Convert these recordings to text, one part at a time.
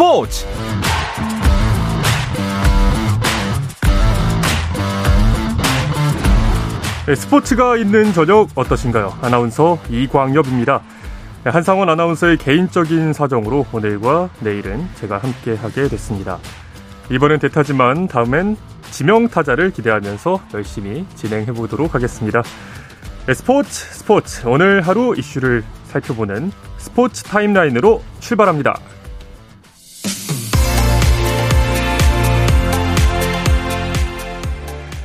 스포츠 네, 스포츠가 있는 저녁 어떠신가요? 아나운서 이광엽입니다. 네, 한상원 아나운서의 개인적인 사정으로 오늘과 내일은 제가 함께 하게 됐습니다. 이번엔 대타지만 다음엔 지명 타자를 기대하면서 열심히 진행해 보도록 하겠습니다. 네, 스포츠 스포츠 오늘 하루 이슈를 살펴보는 스포츠 타임라인으로 출발합니다.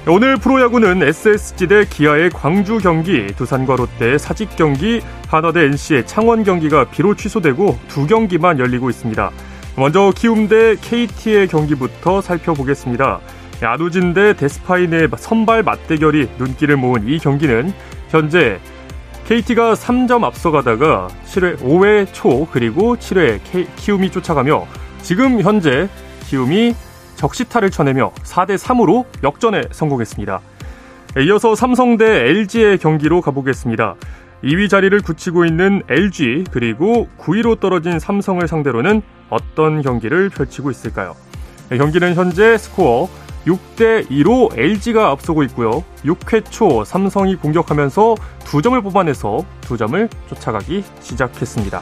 오늘 프로야구는 SSG 대 기아의 광주 경기, 두산과 롯데의 사직 경기, 한화 대 NC의 창원 경기가 비로 취소되고 두 경기만 열리고 있습니다. 먼저 키움 대 KT의 경기부터 살펴보겠습니다. 아두진 대 데스파인의 선발 맞대결이 눈길을 모은 이 경기는 현재 KT가 3점 앞서가다가 7회 5회 초 그리고 7회 키움이 쫓아가며 지금 현재 키움이 적시타를 쳐내며 4대 3으로 역전에 성공했습니다. 이어서 삼성 대 LG의 경기로 가보겠습니다. 2위 자리를 굳히고 있는 LG 그리고 9위로 떨어진 삼성을 상대로는 어떤 경기를 펼치고 있을까요? 경기는 현재 스코어 6대 2로 LG가 앞서고 있고요. 6회 초 삼성이 공격하면서 2점을 뽑아내서 2점을 쫓아가기 시작했습니다.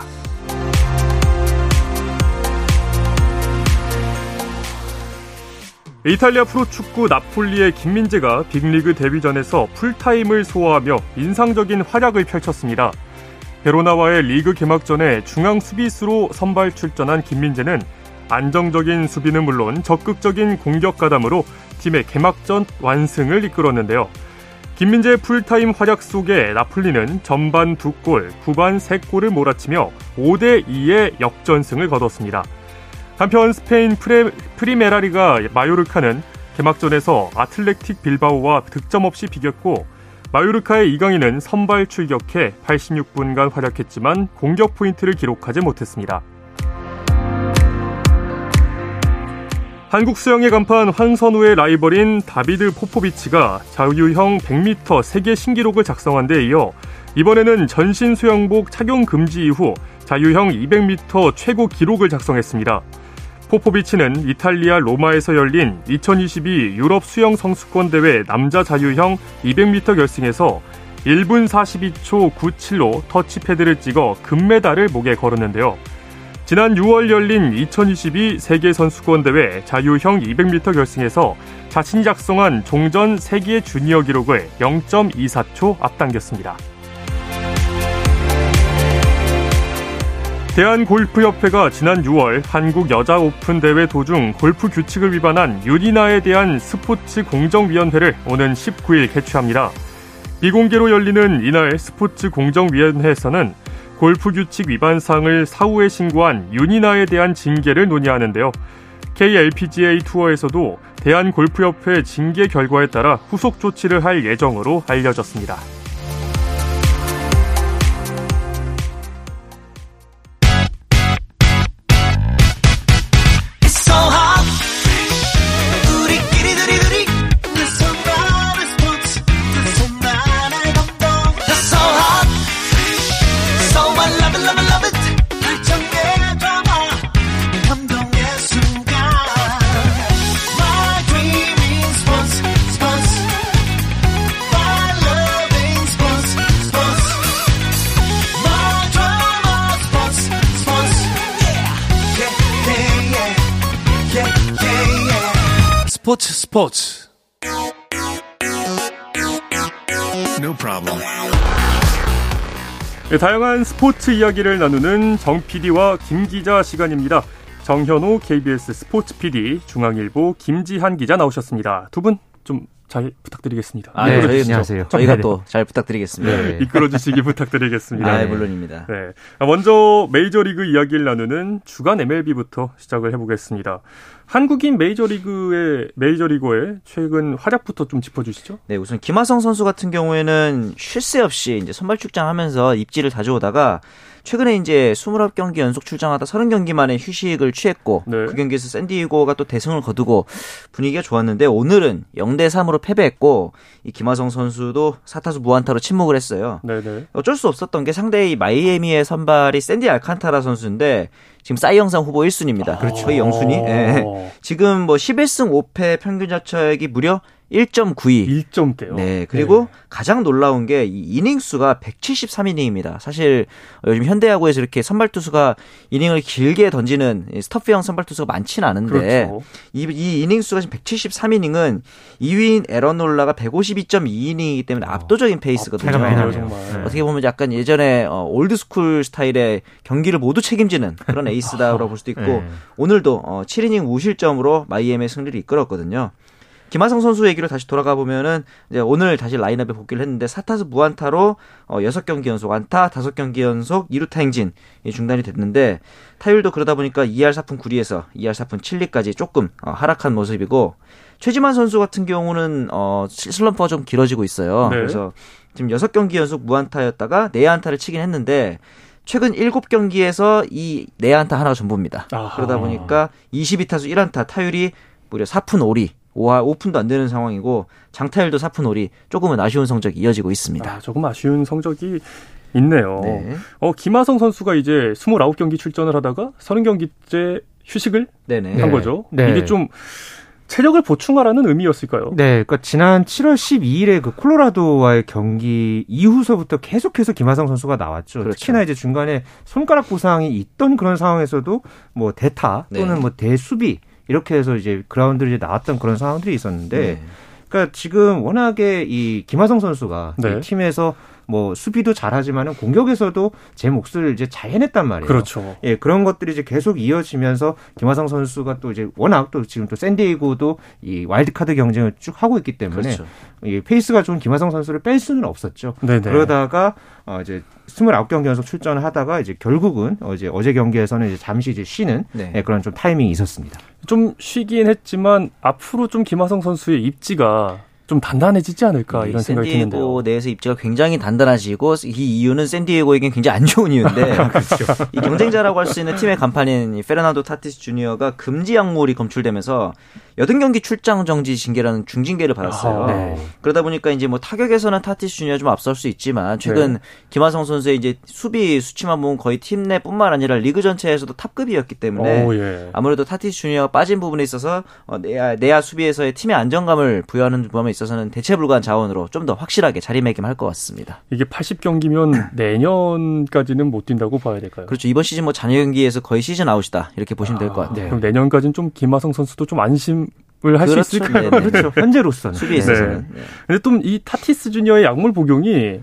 이탈리아 프로축구 나폴리의 김민재가 빅리그 데뷔전에서 풀타임을 소화하며 인상적인 활약을 펼쳤습니다. 베로나와의 리그 개막전에 중앙 수비수로 선발 출전한 김민재는 안정적인 수비는 물론 적극적인 공격 가담으로 팀의 개막전 완승을 이끌었는데요. 김민재의 풀타임 활약 속에 나폴리는 전반 2골, 후반 3골을 몰아치며 5대2의 역전승을 거뒀습니다. 한편 스페인 프레, 프리메라리가 마요르카는 개막전에서 아틀레틱 빌바오와 득점 없이 비겼고 마요르카의 이강인은 선발 출격해 86분간 활약했지만 공격 포인트를 기록하지 못했습니다. 한국 수영의 간판 황선우의 라이벌인 다비드 포포비치가 자유형 100m 세계 신기록을 작성한 데 이어 이번에는 전신 수영복 착용 금지 이후 자유형 200m 최고 기록을 작성했습니다. 포포비치는 이탈리아 로마에서 열린 2022 유럽 수영 선수권 대회 남자 자유형 200m 결승에서 1분 42초 97로 터치패드를 찍어 금메달을 목에 걸었는데요. 지난 6월 열린 2022 세계선수권 대회 자유형 200m 결승에서 자신이 작성한 종전 세계 주니어 기록을 0.24초 앞당겼습니다. 대한골프협회가 지난 6월 한국 여자 오픈 대회 도중 골프 규칙을 위반한 유리나에 대한 스포츠 공정위원회를 오는 19일 개최합니다. 비공개로 열리는 이날 스포츠 공정위원회에서는 골프 규칙 위반 사항을 사후에 신고한 윤이나에 대한 징계를 논의하는데요. KLPGA 투어에서도 대한골프협회 징계 결과에 따라 후속 조치를 할 예정으로 알려졌습니다. 스포츠 스포츠 No problem. 네, 다양한 스포츠 이야기를 나누는 정 PD와 김 기자 시간입니다. 정현호 KBS 스포츠 PD, 중앙일보 김지한 기자 나오셨습니다. 두 분 좀 잘 부탁드리겠습니다. 아, 네, 저희, 안녕하세요. 저희가 또 잘 부탁드리겠습니다. 네, 이끌어 주시기 부탁드리겠습니다. 아, 물론입니다. 네. 먼저 메이저리그 이야기를 나누는 주간 MLB부터 시작을 해보겠습니다. 한국인 메이저리그의 메이저리거의 최근 활약부터 좀 짚어주시죠. 네, 우선 김하성 선수 같은 경우에는 쉴 새 없이 이제 선발 출장하면서 입지를 자주 오다가 최근에 이제 29경기 연속 출장하다 30경기 만에 휴식을 취했고 네. 그 경기에서 샌디에고가 또 대승을 거두고 분위기가 좋았는데 오늘은 0대 3으로 패배했고 이 김하성 선수도 사타수 무안타로 침묵을 했어요. 네네. 어쩔 수 없었던 게 상대의 마이애미의 선발이 샌디 알칸타라 선수인데 지금 싸이 영상 후보 1순위입니다. 그렇죠. 거의 영순위. 예. 지금 뭐 11승 5패 평균 자책이 무려 1.92. 1점대요. 네. 그리고 네. 가장 놀라운 게 이 이닝 수가 173이닝입니다. 사실 요즘 현대 야구에서 이렇게 선발 투수가 이닝을 길게 던지는 스터프형 선발 투수가 많지는 않은데 그렇죠. 이, 이 이닝 수가 지금 173이닝은 2위인 에런놀라가 152.2이닝이기 때문에 압도적인 페이스거든요. 아, 네. 어떻게 보면 약간 예전에 어, old school 스타일의 경기를 모두 책임지는 그런 에이스다라고 볼 수도 있고 네. 오늘도 어, 7이닝 무실점으로 마이애미의 승리를 이끌었거든요. 김하성 선수 얘기로 다시 돌아가 보면은 이제 오늘 다시 라인업에 복귀를 했는데 사타수 무안타로 어 6경기 연속 안타, 5경기 연속 2루타 행진 중단이 됐는데 타율도 그러다 보니까 2할 4푼 9리에서 2할 4푼 7리까지 조금 어 하락한 모습이고 최지만 선수 같은 경우는 어 슬럼프가 좀 길어지고 있어요. 네. 그래서 지금 6경기 연속 무안타였다가 내안타를 치긴 했는데 최근 7경기에서 이 내안타 하나가 전부입니다. 아하. 그러다 보니까 22타수 1안타 타율이 무려 4푼 5리 5할 5푼도 안 되는 상황이고 장타율도 4푼 5리 조금은 아쉬운 성적이 이어지고 있습니다. 아, 조금 아쉬운 성적이 있네요. 네. 어, 김하성 선수가 이제 29경기 출전을 하다가 30경기째 휴식을 네네. 한 거죠. 네. 이게 좀 체력을 보충하라는 의미였을까요? 네, 그러니까 지난 7월 12일에 그 콜로라도와의 경기 이후서부터 계속해서 김하성 선수가 나왔죠. 그렇죠. 특히나 이제 중간에 손가락 부상이 있던 그런 상황에서도 뭐 대타 또는 네. 뭐 대수비 이렇게 해서 이제 그라운드를 이제 나왔던 그런 상황들이 있었는데 네. 그러니까 지금 워낙에 이 김하성 선수가 네. 이 팀에서 뭐 수비도 잘하지만은 공격에서도 제 몫을 이제 잘 해냈단 말이에요. 그렇죠. 예, 그런 것들이 이제 계속 이어지면서 김하성 선수가 또 이제 워낙 또 지금 또 샌디에이고도 이 와일드카드 경쟁을 쭉 하고 있기 때문에 그렇죠. 이 페이스가 좋은 김하성 선수를 뺄 수는 없었죠. 네네. 그러다가 어 이제 29경기 연속 출전을 하다가 이제 결국은 어제 어제 경기에서는 이제 잠시 이제 쉬는 네. 예, 그런 좀 타이밍이 있었습니다. 좀 쉬긴 했지만 앞으로 좀 김하성 선수의 입지가 좀 단단해지지 않을까 이런 생각이 드는데요. 샌디에고 내에서 입지가 굉장히 단단해지고 이 이유는 샌디에고에겐 굉장히 안 좋은 이유인데 그렇죠. 이 경쟁자라고 할 수 있는 팀의 간판인 페르난도 타티스 주니어가 금지 약물이 검출되면서 여든 경기 출장 정지 징계라는 중징계를 받았어요. 네. 그러다 보니까 이제 뭐 타격에서는 타티스 주니어 좀 앞설 수 있지만 최근 네. 김하성 선수의 이제 수비 수치만 보면 거의 팀 내뿐만 아니라 리그 전체에서도 top급이었기 때문에 오, 예. 아무래도 타티스 주니어가 빠진 부분에 있어서 어, 내야, 내야 수비에서의 팀의 안정감을 부여하는 부분에 있어서는 대체 불가한 자원으로 좀 더 확실하게 자리매김할 것 같습니다. 이게 80경기면 내년까지는 못 뛴다고 봐야 될까요? 그렇죠. 이번 시즌 뭐 잔여 경기에서 거의 시즌 아웃이다 이렇게 보시면 아, 될것 같아요. 네. 그럼 내년까지는 좀 김하성 선수도 좀 안심 을 할수 그렇죠. 있을까요? 네, 네. 그렇죠. 현재로서는. 수비에 있어서는. 네. 근데 또 이 타티스 주니어의 약물 복용이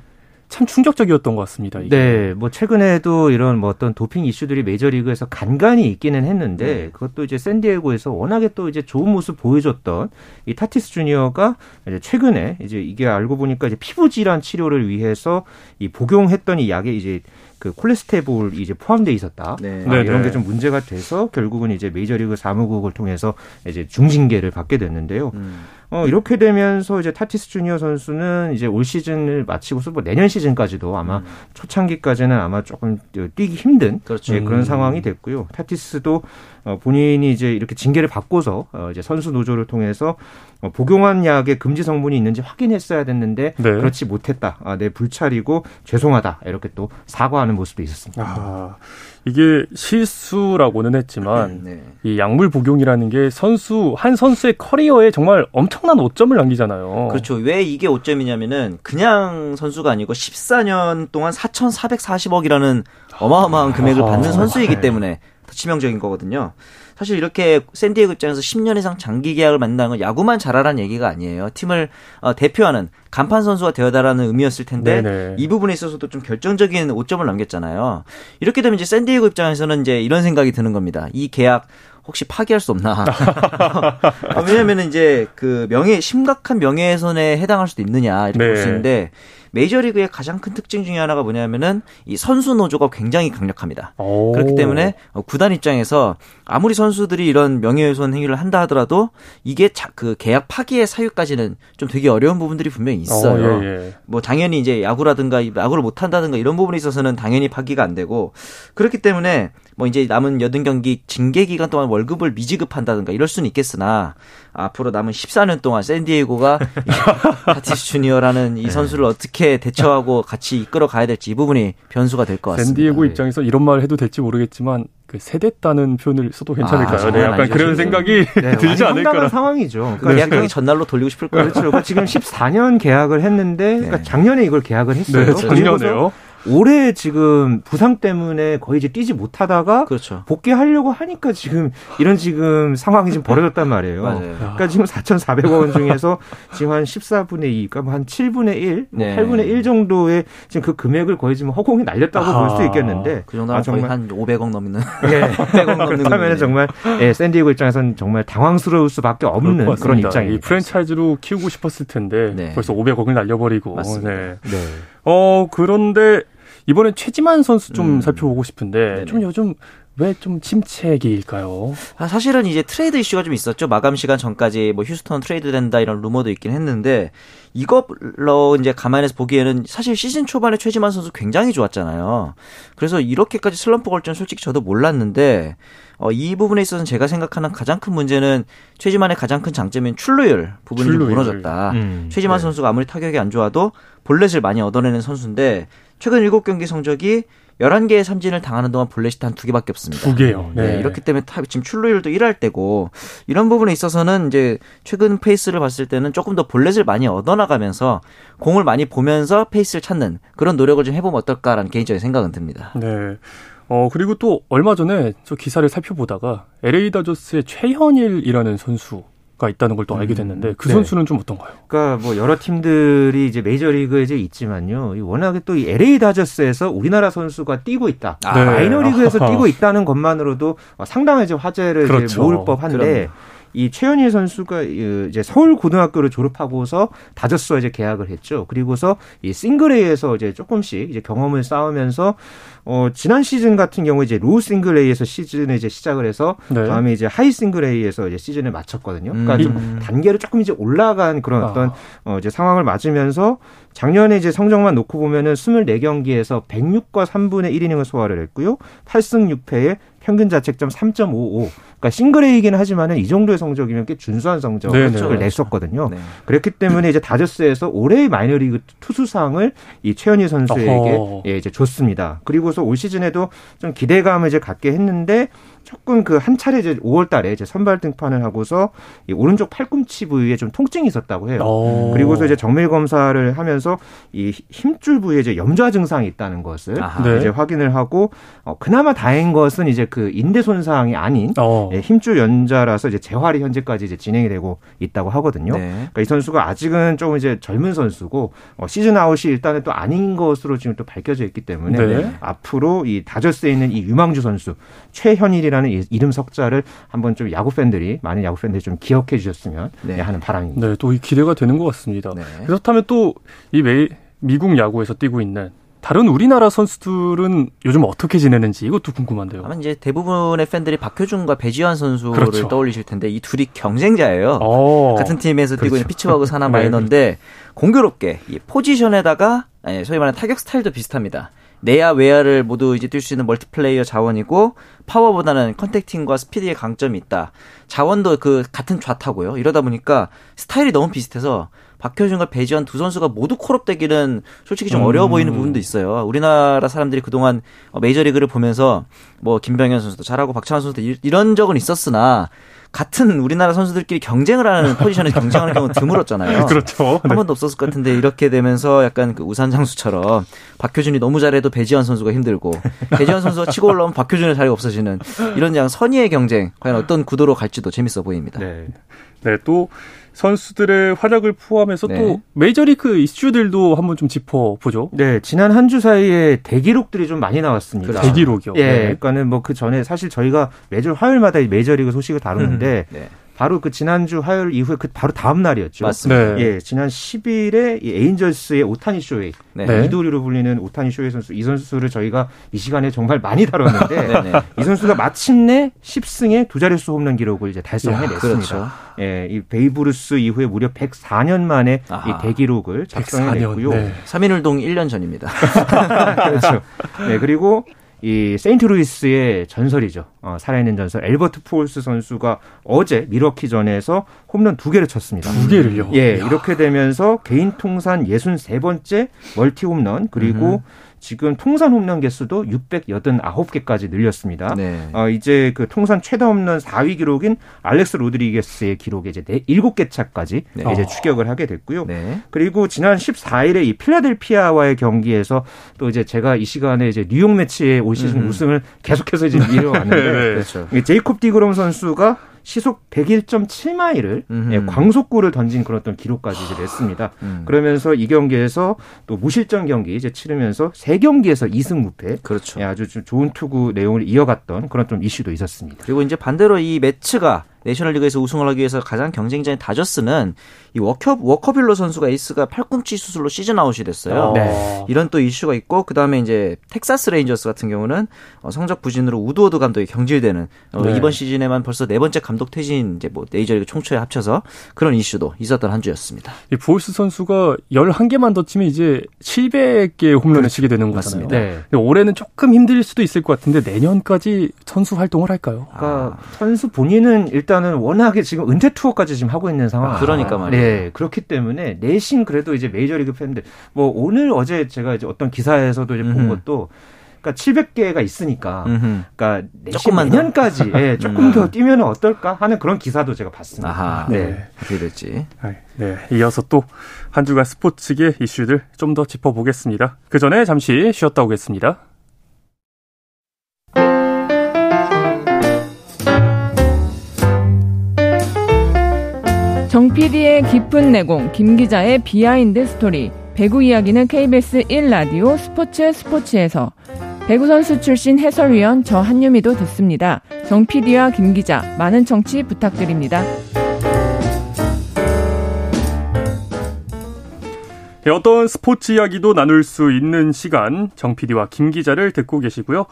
참 충격적이었던 것 같습니다. 이게. 네, 뭐 최근에도 이런 뭐 어떤 도핑 이슈들이 메이저리그에서 간간히 있기는 했는데 네. 그것도 이제 샌디에고에서 워낙에 또 이제 좋은 모습 보여줬던 이 타티스 주니어가 이제 최근에 이제 이게 알고 보니까 이제 피부 질환 치료를 위해서 이 복용했던 이 약에 이제 그 클로스테볼이 이제 포함돼 있었다. 네. 아, 이런 게 좀 문제가 돼서 결국은 이제 메이저리그 사무국을 통해서 이제 중징계를 받게 됐는데요. 음. 어, 이렇게 되면서 이제 타티스 주니어 선수는 이제 올 시즌을 마치고서 뭐 내년 시즌까지도 아마 음. 초창기까지는 아마 조금 뛰기 힘든 그렇죠. 예, 그런 음. 상황이 됐고요. 타티스도 어, 본인이 이제 이렇게 징계를 받고서 어, 이제 선수 노조를 통해서 어, 복용한 약에 금지 성분이 있는지 확인했어야 됐는데 네. 그렇지 못했다. 아, 내 불찰이고 죄송하다. 이렇게 또 사과하는 모습도 있었습니다. 아, 이게 실수라고는 했지만 네. 이 약물 복용이라는 게 선수 한 선수의 커리어에 정말 엄청난 오점을 남기잖아요. 그렇죠. 왜 이게 오점이냐면은 그냥 선수가 아니고 14년 동안 4,440억이라는 어마어마한 금액을 받는 아, 선수이기 네. 때문에 더 치명적인 거거든요. 사실 이렇게 샌디에고 입장에서 10년 이상 장기 계약을 맺는다는 건 야구만 잘하라는 얘기가 아니에요. 팀을 어, 대표하는 간판 선수가 되어달라는 의미였을 텐데 네네. 이 부분에 있어서도 좀 결정적인 오점을 남겼잖아요. 이렇게 되면 이제 샌디에고 입장에서는 이제 이런 생각이 드는 겁니다. 이 계약 혹시 파기할 수 없나? 왜냐하면 이제 그 명예 심각한 명예훼손에 해당할 수도 있느냐 이렇게 네. 볼수 있는데 메이저리그의 가장 큰 특징 중에 하나가 뭐냐면은 이 선수 노조가 굉장히 강력합니다. 오. 그렇기 때문에 구단 입장에서 아무리 선수들이 이런 명예훼손 행위를 한다 하더라도 이게 자, 그 계약 파기의 사유까지는 좀 되게 어려운 부분들이 분명히 있어요. 어, 예, 예. 뭐 당연히 이제 야구라든가 야구를 못 한다든가 이런 부분에 있어서는 당연히 파기가 안 되고 그렇기 때문에 뭐 이제 남은 여든 경기 징계 기간 동안 월급을 미지급한다든가 이럴 수는 있겠으나 앞으로 남은 14년 동안 샌디에이고가 타티스 주니어라는 이 네. 선수를 어떻게 대처하고 같이 이끌어 가야 될지 이 부분이 변수가 될 것 같습니다. 샌디에이고 입장에서 이런 말을 해도 될지 모르겠지만 그 세대다는 표현을 써도 괜찮을까요? 아, 네, 약간 그런 생각이 네, 들지 않을까 상황이죠. 그러니까 네. 계약이 전날로 돌리고 싶을 거예요. 그렇죠. 그러니까 지금 14년 계약을 했는데 그러니까 네. 작년에 이걸 계약을 했어요. 네, 작년에요. 올해 지금 부상 때문에 거의 이제 뛰지 못하다가 그렇죠. 복귀하려고 하니까 지금 이런 지금 상황이 지금 벌어졌단 말이에요. 맞아요. 그러니까 지금 4,400억 원 중에서 지금 한 14분의 2, 그러니까 한 7분의 1, 뭐 네. 8분의 1 정도의 지금 그 금액을 거의 지금 허공에 날렸다고 아, 볼수 있겠는데 그 정도면 아, 정말 한 500억 넘는 예. 500억 넘는 그렇다면 정말 예, 샌디에고 입장에서는 정말 당황스러울 수밖에 없는 그런 입장이 이 프랜차이즈로 키우고 싶었을 텐데 네. 벌써 500억을 날려버리고 맞습니다. 네. 네. 어 그런데 이번엔 최지만 선수 좀 음. 살펴보고 싶은데 네네. 좀 요즘 왜 좀 침체기일까요? 아, 사실은 이제 트레이드 이슈가 좀 있었죠. 마감 시간 전까지 뭐 휴스턴 트레이드 된다 이런 루머도 있긴 했는데 이걸로 이제 감안해서 보기에는 사실 시즌 초반에 최지만 선수 굉장히 좋았잖아요. 그래서 이렇게까지 슬럼프 걸 줄은 솔직히 저도 몰랐는데 어, 이 부분에 있어서는 제가 생각하는 가장 큰 문제는 최지만의 가장 큰 장점인 출루율 부분이 출루율. 좀 무너졌다. 음, 최지만 네. 선수가 아무리 타격이 안 좋아도 볼넷을 많이 얻어내는 선수인데 최근 7경기 성적이 11개의 삼진을 당하는 동안 볼넷이 단 2개밖에 없습니다. 2개요. 네. 네. 이렇기 때문에 타, 지금 출루율도 1할 때고 이런 부분에 있어서는 이제 최근 페이스를 봤을 때는 조금 더 볼넷을 많이 얻어나가면서 공을 많이 보면서 페이스를 찾는 그런 노력을 좀 해보면 어떨까라는 개인적인 생각은 듭니다. 네. 어, 그리고 또 얼마 전에 저 기사를 살펴보다가 LA 다저스의 최현일이라는 선수 가 있다는 걸 또 알게 음. 됐는데 그 네. 선수는 좀 어떤가요? 그러니까 뭐 여러 팀들이 이제 메이저리그에 이제 있지만요. 워낙에 또 이 LA 다저스에서 우리나라 선수가 뛰고 있다. 아, 네. 마이너리그에서 뛰고 있다는 것만으로도 상당히 이제 화제를 그렇죠. 이제 모을 법한데 그럼요. 이 최현일 선수가 이제 서울 고등학교를 졸업하고서 다저스와 이제 계약을 했죠. 그리고서 이 single A에서 이제 조금씩 이제 경험을 쌓으면서 어 지난 시즌 같은 경우에 이제 low single A에서 시즌을 이제 시작을 해서 네. 다음에 이제 high single A에서 이제 시즌을 마쳤거든요. 그러니까 음. 좀 단계를 조금 이제 올라간 그런 어떤 아. 어 이제 상황을 맞으면서 작년에 이제 성적만 놓고 보면은 24경기에서 106과 3분의 1이닝을 소화를 했고요. 8승 6패에 평균 자책점 3.55. 그러니까 싱글레이긴 하지만은 이 정도의 성적이면 꽤 준수한 성적을 네네. 냈었거든요. 네. 그렇기 때문에 이제 다저스에서 올해의 마이너리그 투수상을 이 최현희 선수에게 예, 이제 줬습니다. 그리고서 올 시즌에도 좀 기대감을 이제 갖게 했는데 조금 그 한 차례 이제 5월 달에 이제 선발 등판을 하고서 이 오른쪽 팔꿈치 부위에 좀 통증이 있었다고 해요. 오. 그리고서 이제 정밀 검사를 하면서 이 힘줄 부위에 이제 염좌 증상이 있다는 것을 네. 이제 확인을 하고 어, 그나마 다행인 것은 이제 그 인대 손상이 아닌 어. 예, 힘줄 연자라서 이제 재활이 현재까지 이제 진행이 되고 있다고 하거든요. 네. 그러니까 이 선수가 아직은 좀 이제 젊은 선수고 어, 시즌 아웃이 일단은 또 아닌 것으로 지금 또 밝혀져 있기 때문에 네. 앞으로 이 다저스에 있는 이 유망주 선수 최현일이 라는 이라는 이름 석자를 한번 좀 야구 팬들이 많은 야구 팬들이 좀 기억해 주셨으면 네. 하는 바람입니다. 네, 또 기대가 되는 것 같습니다. 네. 그렇다면 또 이 미국 야구에서 뛰고 있는 다른 우리나라 선수들은 요즘 어떻게 지내는지 이것도 궁금한데요. 아마 이제 대부분의 팬들이 박효준과 배지환 선수를 그렇죠. 떠올리실 텐데 이 둘이 경쟁자예요. 오, 어. 같은 팀에서 그렇죠. 뛰고 있는 그렇죠. 피츠버그 사나 네. 마이너인데 공교롭게 이 포지션에다가 예, 소위 말하는 타격 스타일도 비슷합니다. 내야 외야를 모두 이제 뛸 수 있는 멀티플레이어 자원이고 파워보다는 contacting과 스피드에 강점이 있다. 자원도 그 같은 좌타고요. 이러다 보니까 스타일이 너무 비슷해서 박효준과 배지환 두 선수가 모두 call up되기는 솔직히 좀 어려워 음. 보이는 부분도 있어요. 우리나라 사람들이 그동안 메이저리그를 보면서 뭐 김병현 선수도 잘하고 박찬호 선수도 이런 적은 있었으나 같은 우리나라 선수들끼리 경쟁을 하는 포지션에서 경쟁하는 경우는 드물었잖아요. 그렇죠. 한 번도 없었을 것 같은데 이렇게 되면서 약간 그 우산 장수처럼 박효준이 너무 잘해도 배지환 선수가 힘들고 배지환 선수가 치고 올라오면 박효준의 자리가 없어지는 이런 양 선의의 경쟁 과연 어떤 구도로 갈지도 재밌어 보입니다. 네. 네, 또 선수들의 활약을 포함해서 네. 또 메이저리그 이슈들도 한번 좀 짚어보죠. 네, 지난 한 주 사이에 대기록들이 좀 많이 나왔습니다. 그렇죠. 대기록이요. 예, 네. 그러니까는 뭐 그 전에 사실 저희가 매주 화요일마다 메이저리그 소식을 다루는데 음, 네. 바로 그 지난주 화요일 이후에 그 바로 다음 날이었죠. 맞습니다. 네. 예, 지난 10일에 이 에인절스의 오타니 쇼헤이 네. 이도류로 불리는 오타니 쇼헤이 선수 이 선수를 저희가 이 시간에 정말 많이 다뤘는데 네, 네. 이 선수가 마침내 10승에 두 자릿수 홈런 기록을 이제 달성해냈습니다. 그렇죠. 예, 이 베이브루스 이후에 무려 104년 만에 아하. 이 대기록을 작성해냈고요. 네. 3.1운동 1년 전입니다. 그렇죠. 네, 그리고 이 세인트루이스의 전설이죠. 어, 살아있는 전설 앨버트 푸홀스 선수가 어제 밀워키 전에서 홈런 두 개를 쳤습니다. 두 개를요? 예, 야. 이렇게 되면서 개인 통산 63번째 멀티 홈런 그리고 음. 지금 통산 홈런 개수도 689개까지 늘렸습니다. 네. 어, 이제 그 통산 최다 홈런 4위 기록인 알렉스 로드리게스의 기록에 이제 7개 차까지 네. 이제 추격을 하게 됐고요. 네. 그리고 지난 14일에 이 필라델피아와의 경기에서 또 이제 제가 이 시간에 이제 뉴욕 매치에 올 시즌 음. 우승을 계속해서 이제 미뤄왔는데 네, 네. 그렇죠. 제이콥 디그롬 선수가 시속 101.7마일을 예, 광속구를 던진 그런 어떤 기록까지 이제 냈습니다. 음. 그러면서 이 경기에서 또 무실점 경기 이제 치르면서 세 경기에서 2승 무패. 그렇죠. 예, 아주 좀 좋은 투구 내용을 이어갔던 그런 좀 이슈도 있었습니다. 그리고 이제 반대로 이 메츠가 내셔널리그에서 우승을 하기 위해서 가장 경쟁자인 다저스는 이 워커 워커 뷸러 선수가 에이스가 팔꿈치 수술로 시즌 아웃이 됐어요. 네. 이런 또 이슈가 있고 그 다음에 이제 텍사스 레인저스 같은 경우는 어, 성적 부진으로 우드워드 감독이 경질되는 어, 네. 이번 시즌에만 벌써 네 번째 감독 퇴진 이제 뭐 메이저리그 총초에 합쳐서 그런 이슈도 있었던 한 주였습니다. 이 푸홀스 선수가 11개만 더 치면 이제 700개 홈런을 치게 되는 거잖아요. 네. 근데 올해는 조금 힘들 수도 있을 것 같은데 내년까지 선수 활동을 할까요? 그러니까 아. 선수 본인은 일단 은 워낙에 지금 은퇴 투어까지 지금 하고 있는 상황. 아, 그러니까 말이에요. 네, 그렇기 때문에 내신 그래도 이제 메이저리그 팬들 뭐 오늘 어제 제가 이제 어떤 기사에서도 이제 본 것도 그러니까 700개가 있으니까 음흠. 그러니까 내신 내년까지 예, 조금 음. 더 뛰면 어떨까 하는 그런 기사도 제가 봤습니다. 아하, 네. 네. 어떻게 될지. 네. 이어서 또 한 주간 스포츠계 이슈들 좀 더 짚어보겠습니다. 그 전에 잠시 쉬었다 오겠습니다. 정 PD의 깊은 내공, 김 기자의 behind story. 배구 이야기는 KBS 1라디오 스포츠 스포츠에서 배구 선수 출신 해설위원 저 한유미도 듣습니다. 정 PD와 김 기자 많은 청취 부탁드립니다. 네, 어떤 스포츠 이야기도 나눌 수 있는 시간 정 PD와 김 기자를 듣고 계시고요.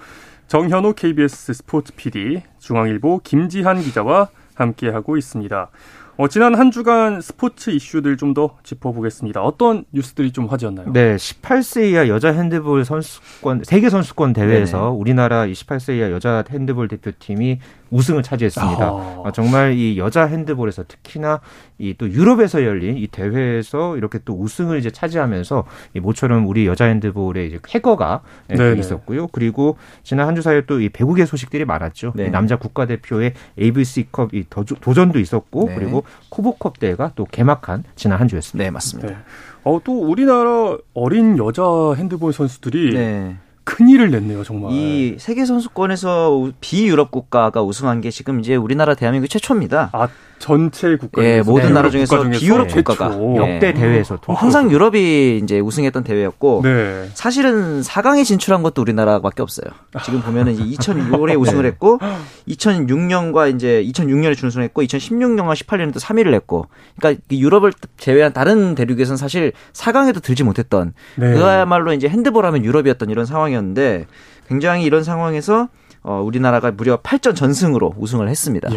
정현호 KBS 스포츠 PD, 중앙일보 김지한 기자와 함께하고 있습니다. 어, 지난 한 주간 스포츠 이슈들 좀 더 짚어보겠습니다. 어떤 뉴스들이 좀 화제였나요? 네, 18세 이하 여자 핸드볼 선수권 세계 선수권 대회에서 네네. 우리나라 28세 이하 여자 핸드볼 대표팀이 우승을 차지했습니다. 아. 정말 이 여자 핸드볼에서 특히나 이 또 유럽에서 열린 이 대회에서 이렇게 또 우승을 이제 차지하면서 이 모처럼 우리 여자 핸드볼에 이제 쾌거가 네네. 있었고요. 그리고 지난 한 주 사이에 또 이 배구계 소식들이 많았죠. 네. 남자 국가대표의 ABC컵 이 도전도 있었고 네. 그리고 코보컵 대회가 또 개막한 지난 한 주였습니다. 네, 맞습니다. 네. 어, 또 우리나라 어린 여자 핸드볼 선수들이 네. 큰일을 냈네요, 정말. 이 세계 선수권에서 비유럽 국가가 우승한 게 지금 이제 우리나라 대한민국 최초입니다. 아, 전체 국가 예, 모든 나라 중에서, 중에서 비유럽 국가가 예. 역대 대회에서 어, 항상 유럽이 이제 우승했던 대회였고 네. 사실은 4강에 진출한 것도 우리나라밖에 없어요. 지금 보면은 이제 2006년에 우승을 했고 2006년과 이제 2006년에 준우승했고 2016년과 18년에 또 3위를 했고 그러니까 유럽을 제외한 다른 대륙에서는 사실 4강에도 들지 못했던 네. 그야말로 이제 핸드볼 하면 유럽이었던 이런 상황이었는데 굉장히 이런 상황에서 어, 우리나라가 무려 8전 전승으로 우승을 했습니다.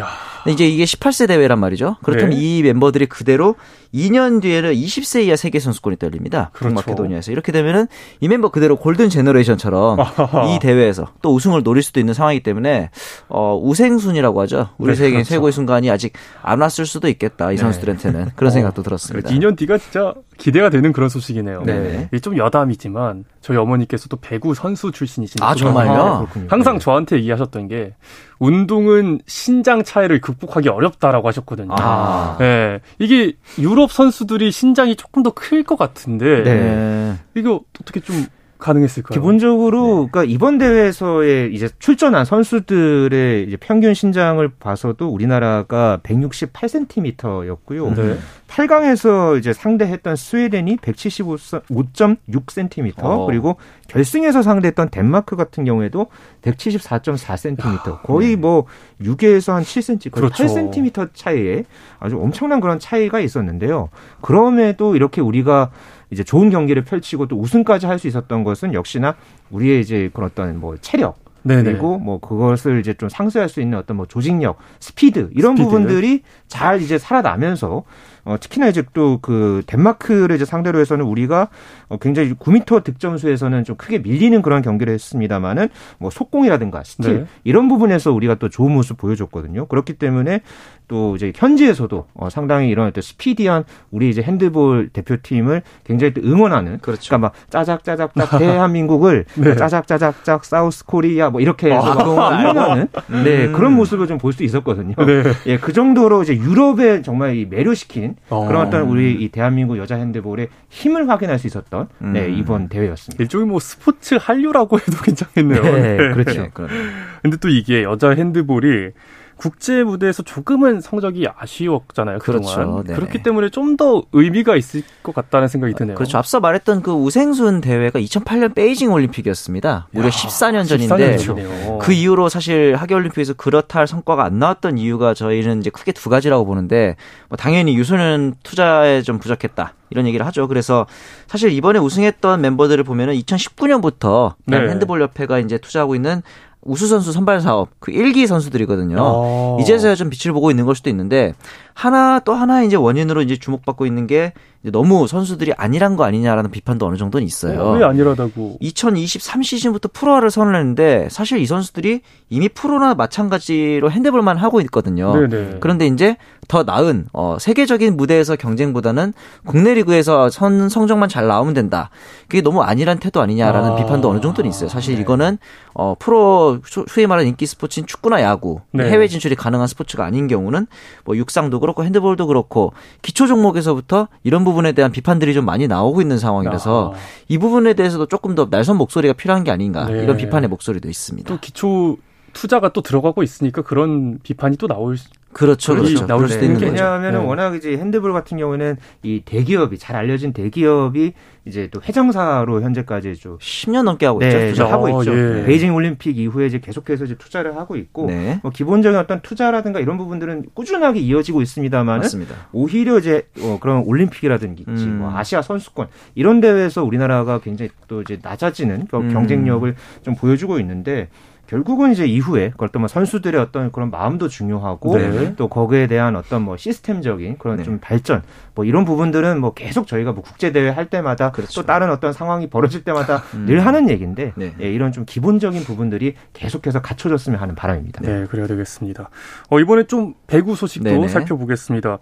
이제 이게 18세 대회란 말이죠. 그렇다면 네. 이 멤버들이 그대로 2년 뒤에는 20세 이하 세계 선수권이 또 열립니다. 그렇죠. 북마케도니아에서 이렇게 되면은 이 멤버 그대로 골든 제너레이션처럼 이 대회에서 또 우승을 노릴 수도 있는 상황이기 때문에 어, 우생순이라고 하죠. 우리 네, 세계 그렇죠. 최고의 순간이 아직 안 왔을 수도 있겠다. 이 네. 선수들한테는 그런 생각도 들었습니다. 2년 뒤가 진짜 기대가 되는 그런 소식이네요. 네. 좀 여담이지만 저희 어머니께서도 배구 선수 출신이신데 아 정말요? 항상 저한테 얘기하셨던 게 운동은 신장 차이를 극복하기 어렵다라고 하셨거든요. 아. 네. 이게 유럽 선수들이 신장이 조금 더 클 것 같은데 네. 이거 어떻게 좀 가능했을까요? 기본적으로 네. 그러니까 이번 대회에서의 이제 출전한 선수들의 이제 평균 신장을 봐서도 우리나라가 168cm였고요. 네. 8강에서 이제 상대했던 스웨덴이 175.6cm 어. 그리고 결승에서 상대했던 덴마크 같은 경우에도 174.4cm 거의 네. 뭐 6에서 한 7cm 거의 그렇죠. 8cm 차이에 아주 엄청난 그런 차이가 있었는데요. 그럼에도 이렇게 우리가 이제 좋은 경기를 펼치고 또 우승까지 할 수 있었던 것은 역시나 우리의 이제 그런 어떤 뭐 체력 네네. 그리고 뭐 그것을 이제 좀 상쇄할 수 있는 어떤 뭐 조직력, 스피드 이런 스피드. 부분들이 잘 이제 살아나면서 어, 특히나 이제 또 그 덴마크를 이제 상대로 해서는 우리가 어, 굉장히 9m 득점수에서는 좀 크게 밀리는 그런 경기를 했습니다만은 뭐 속공이라든가 스틸 네. 이런 부분에서 우리가 또 좋은 모습 보여줬거든요. 그렇기 때문에 또 이제 현지에서도 어, 상당히 이런 어떤 스피디한 우리 이제 핸드볼 대표팀을 굉장히 또 응원하는 그렇죠. 그러니까 막 짜작짜작짝 대한민국을 네. 짜작짜작짝 사우스 코리아 뭐 이렇게 해서 아, 응원하는 네 음. 그런 모습을 좀 볼 수 있었거든요. 네. 예, 그 정도로 이제 유럽에 정말 이 매료시킨 어. 그런 어떤 우리 이 대한민국 여자 핸드볼의 힘을 확인할 수 있었던 네, 음. 네, 이번 대회였습니다. 일종의 뭐 스포츠 한류라고 해도 괜찮겠네요. 네, 그렇죠. 근데 또 이게 여자 핸드볼이 국제 무대에서 조금은 성적이 아쉬웠잖아요. 그렇죠. 네 그렇기 때문에 좀 더 의미가 있을 것 같다는 생각이 드네요. 그렇죠. 앞서 말했던 그 우생순 대회가 2008년 베이징 올림픽이었습니다. 무려 야, 14년 전인데 14년 그 이후로 사실 하계 올림픽에서 그렇다 할 성과가 안 나왔던 이유가 저희는 이제 크게 두 가지라고 보는데 뭐 당연히 유소년 투자에 좀 부족했다. 이런 얘기를 하죠. 그래서 사실 이번에 우승했던 멤버들을 보면은 2019년부터 네. 핸드볼 협회가 이제 투자하고 있는 우수 선수 선발 사업 그 1기 선수들이거든요. 어. 이제서야 좀 빛을 보고 있는 걸 수도 있는데 하나 또 하나 이제 원인으로 이제 주목받고 있는 게 너무 선수들이 아니란 거 아니냐라는 비판도 어느 정도는 있어요. 어, 왜 아니라다고? 2023 시즌부터 프로화를 선언했는데 사실 이 선수들이 이미 프로나 마찬가지로 핸드볼만 하고 있거든요. 네네. 그런데 이제 더 나은 어, 세계적인 무대에서 경쟁보다는 국내 리그에서 선 성적만 잘 나오면 된다. 그게 너무 아니란 태도 아니냐라는 아. 비판도 어느 정도는 있어요. 사실 네. 이거는 어, 프로 소위 말하는 인기 스포츠인 축구나 야구 네. 해외 진출이 가능한 스포츠가 아닌 경우는 뭐 육상도 그렇고 핸드볼도 그렇고 기초 종목에서부터 이런 부분에 대한 비판들이 좀 많이 나오고 있는 상황이라서 아. 이 부분에 대해서도 조금 더 날선 목소리가 필요한 게 아닌가 네. 이런 비판의 목소리도 있습니다. 또 기초 투자가 또 들어가고 있으니까 그런 비판이 또 나올 그렇죠, 그렇죠. 나올 수도 있는 거죠. 왜냐하면 네. 워낙 이제 핸드볼 같은 경우는 이 대기업이 잘 알려진 대기업이 이제 또 회장사로 현재까지 좀 10년 넘게 하고 네, 있죠. 하고 어, 있죠. 예. 베이징 올림픽 이후에 이제 계속해서 이제 투자를 하고 있고 네. 뭐 기본적인 어떤 투자라든가 이런 부분들은 꾸준하게 이어지고 있습니다만 오히려 이제 어, 그런 올림픽이라든지 음. 뭐 아시아 선수권 이런 대회에서 우리나라가 굉장히 또 이제 낮아지는 음. 경쟁력을 좀 보여주고 있는데 결국은 이제 이후에 그걸 또 뭐 선수들의 어떤 그런 마음도 중요하고 네. 또 거기에 대한 어떤 뭐 시스템적인 그런 네. 좀 발전 뭐 이런 부분들은 뭐 계속 저희가 뭐 국제 대회 할 때마다 그렇죠. 또 다른 어떤 상황이 벌어질 때마다 음. 늘 하는 얘기인데 네. 예, 이런 좀 기본적인 부분들이 계속해서 갖춰졌으면 하는 바람입니다. 네, 그래야 되겠습니다. 어, 이번에 좀 배구 소식도 네네. 살펴보겠습니다.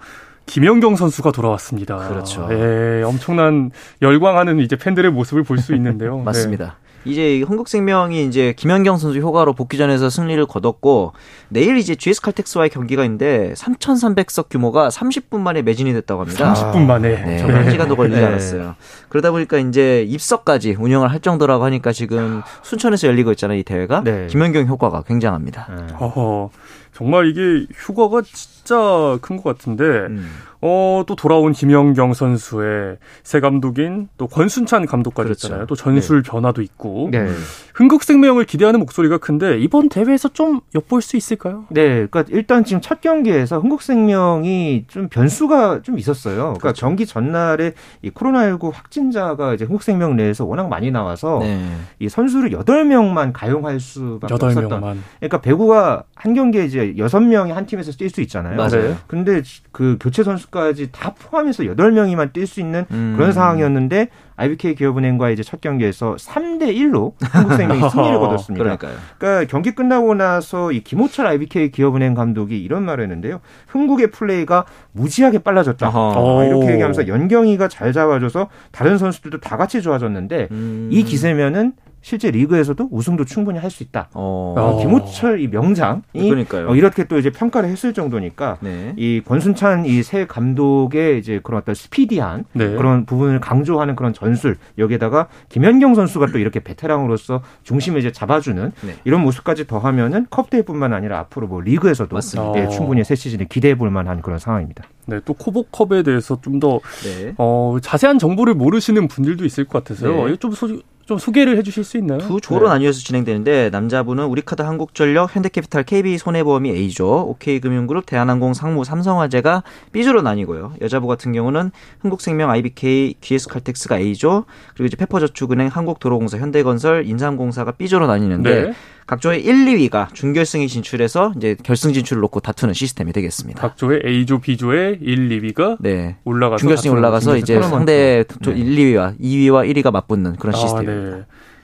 김연경 선수가 돌아왔습니다. 그렇죠. 예, 엄청난 열광하는 이제 팬들의 모습을 볼 수 있는데요. 맞습니다. 네. 이제 한국생명이 이제 김연경 선수 효과로 복귀전에서 승리를 거뒀고 내일 이제 GS 칼텍스와의 경기가 있는데 3,300석 규모가 30분 만에 매진이 됐다고 합니다. 30분 만에. 네, 정말 한 시간도 걸리지 네. 않았어요. 그러다 보니까 이제 입석까지 운영을 할 정도라고 하니까 지금 순천에서 열리고 있잖아요, 이 대회가. 네. 김연경 효과가 굉장합니다. 네. 어허, 정말 이게 휴가가 진짜 큰 것 같은데 음. 어, 또 돌아온 김연경 선수의 새 감독인 또 권순찬 감독까지 그렇죠. 있잖아요. 또 전술 네. 변화도 있고. 네. 흥국생명을 기대하는 목소리가 큰데 이번 대회에서 좀 엿볼 수 있을까요? 네. 그러니까 일단 지금 첫 경기에서 흥국생명이 좀 변수가 좀 있었어요. 그러니까 그렇죠. 경기 전날에 이 코로나19 확진자가 이제 흥국생명 내에서 워낙 많이 나와서 네. 이 선수를 8명만 가용할 수밖에 8명만. 없었던. 그러니까 배구가 한 경기에 이제 6명이 한 팀에서 뛸 수 있잖아요. 맞아요. 근데 그 교체 선수 선수까지 다 포함해서 8명이만 뛸 수 있는 음. 그런 상황이었는데 IBK 기업은행과 이제 첫 경기에서 3대 1로 한국생명이 승리를 거뒀습니다. 그러니까요. 그러니까 경기 끝나고 나서 이 김호철 IBK 기업은행 감독이 이런 말을 했는데요. 흥국의 플레이가 무지하게 빨라졌다. 아, 이렇게 얘기하면서 연경이가 잘 잡아줘서 다른 선수들도 다 같이 좋아졌는데 음. 이 기세면은 실제 리그에서도 우승도 충분히 할 수 있다. 어. 어, 김호철 이 명장이 어, 이렇게 또 이제 평가를 했을 정도니까 네. 이 권순찬 이 새 감독의 이제 그런 어떤 스피디한 네. 그런 부분을 강조하는 그런 전술 여기에다가 김현경 선수가 또 이렇게 베테랑으로서 중심을 이제 잡아주는 네. 이런 모습까지 더하면은 컵대회뿐만 아니라 앞으로 뭐 리그에서도 예, 충분히 새 시즌에 기대해 볼 만한 그런 상황입니다. 네, 또 코보컵에 대해서 좀더 네. 어, 자세한 정보를 모르시는 분들도 있을 것 같아서요. 네. 좀 소, 좀 소개를 해주실 수 있나요? 두 조로 네. 나뉘어서 진행되는데 남자분은 우리카드 한국전력, 현대캐피탈, KB 손해보험이 A조, OK금융그룹, 대한항공, 상무, 삼성화재가 B조로 나뉘고요. 여자부 같은 경우는 흥국생명, IBK, GS칼텍스가 A조, 그리고 이제 페퍼저축은행, 한국도로공사, 현대건설, 인삼공사가 B조로 나뉘는데 네. 각 조의 1, 2위가 준결승에 진출해서 이제 결승 진출을 놓고 다투는 시스템이 되겠습니다. 각 조의 A조, B조의 1, 2위가 네. 올라가서 준결승에 올라가서 이제 상대 네. 1, 2위와 2위와 1위가 맞붙는 그런 아, 시스템입니다. 네.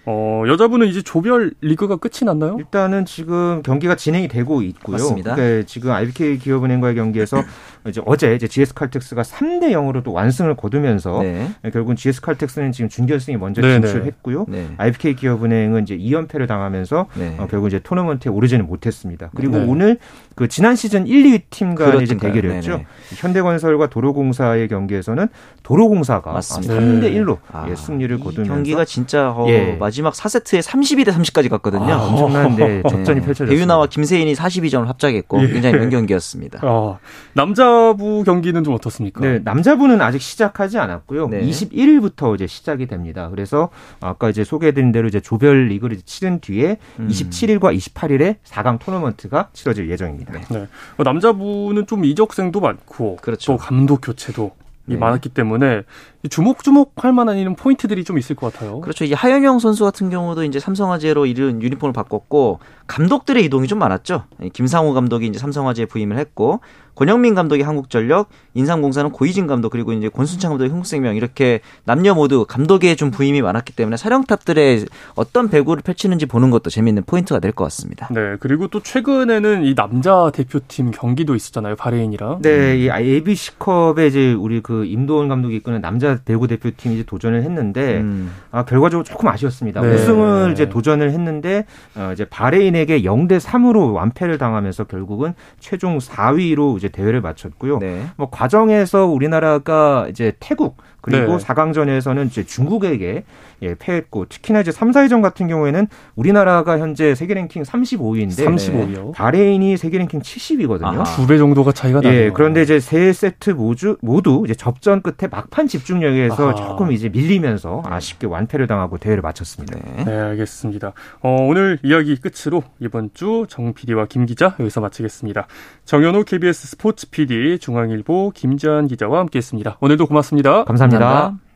어, 여자분은 이제 조별 리그가 끝이 났나요? 일단은 지금 경기가 진행이 되고 있고요. 맞습니다. 그러니까 지금 IBK 기업은행과의 경기에서 이제 어제 이제 GS 칼텍스가 3대 0으로 또 완승을 거두면서 네. 결국은 GS 칼텍스는 지금 준결승에 먼저 네네. 진출했고요. 네. IBK 기업은행은 이제 2연패를 당하면서 네. 어, 결국 이제 토너먼트에 오르지는 못했습니다. 그리고 네. 오늘 그 지난 시즌 1, 2위 팀 간의 이제 대결이었죠. 네네. 현대건설과 도로공사의 경기에서는 도로공사가 맞습니다. 3대 1로 아, 예, 승리를 거두면서 경기가 진짜 어, 예. 마지막 4세트에 32대 30까지 갔거든요. 아, 엄청난 네, 접전이 펼쳐졌습니다. 대유나와 김세인이 42점을 합작했고 예. 굉장히 명경기였습니다. 어, 남자부 경기는 좀 어떻습니까? 네, 남자부는 아직 시작하지 않았고요. 네. 21일부터 이제 시작이 됩니다. 그래서 아까 이제 소개해드린 대로 이제 조별 리그를 치른 뒤에 음. 27일과 28일에 4강 토너먼트가 치러질 예정입니다. 네. 네. 어, 남자부는 좀 이적생도 많고 그렇죠. 또 감독 교체도 네. 많았기 때문에 주목주목할 만한 이런 포인트들이 좀 있을 것 같아요. 그렇죠. 이 하현영 선수 같은 경우도 이제 삼성화재로 이른 유니폼을 바꿨고 감독들의 이동이 좀 많았죠. 김상우 감독이 이제 삼성화재에 부임을 했고 권영민 감독이 한국전력, 인삼공사는 고이진 감독 그리고 이제 권순창 감독이 흥국생명 이렇게 남녀 모두 감독에 좀 부임이 많았기 때문에 사령탑들의 어떤 배구를 펼치는지 보는 것도 재미있는 포인트가 될 것 같습니다. 네, 그리고 또 최근에는 이 남자 대표팀 경기도 있었잖아요, 바레인이랑. 네, 이 AVC컵에 이제 우리 그 임도헌 감독이 이끄는 남자 배구 대표팀이 이제 도전을 했는데 음. 아, 결과적으로 조금 아쉬웠습니다. 네. 우승을 이제 도전을 했는데 어, 이제 바레인에게 0대 3으로 완패를 당하면서 결국은 최종 4위로 이제 대회를 마쳤고요. 네. 뭐 과정에서 우리나라가 이제 태국 그리고 네. 4강전에서는 이제 중국에게 예, 패했고 특히나 이제 3, 4위전 같은 경우에는 우리나라가 현재 세계 랭킹 35위인데 35위요. 바레인이 세계 랭킹 70위거든요. 두 배 정도가 차이가 나요. 예, 그런데 이제 세 세트 모두 모두 이제 접전 끝에 막판 집중력에서 아하. 조금 이제 밀리면서 아쉽게 완패를 당하고 대회를 마쳤습니다. 네, 네 알겠습니다. 어, 오늘 이야기 끝으로 이번 주 정 PD와 김 기자 여기서 마치겠습니다. 정현호 KBS 스포츠 PD, 중앙일보 김지한 기자와 함께했습니다. 오늘도 고맙습니다. 감사합니다. 감사합니다.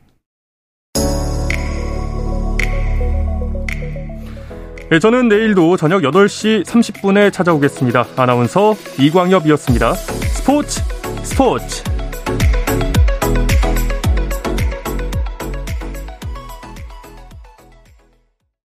네, 저는 내일도 저녁 8시 30분에 찾아오겠습니다. 아나운서 이광엽이었습니다. 스포츠 스포츠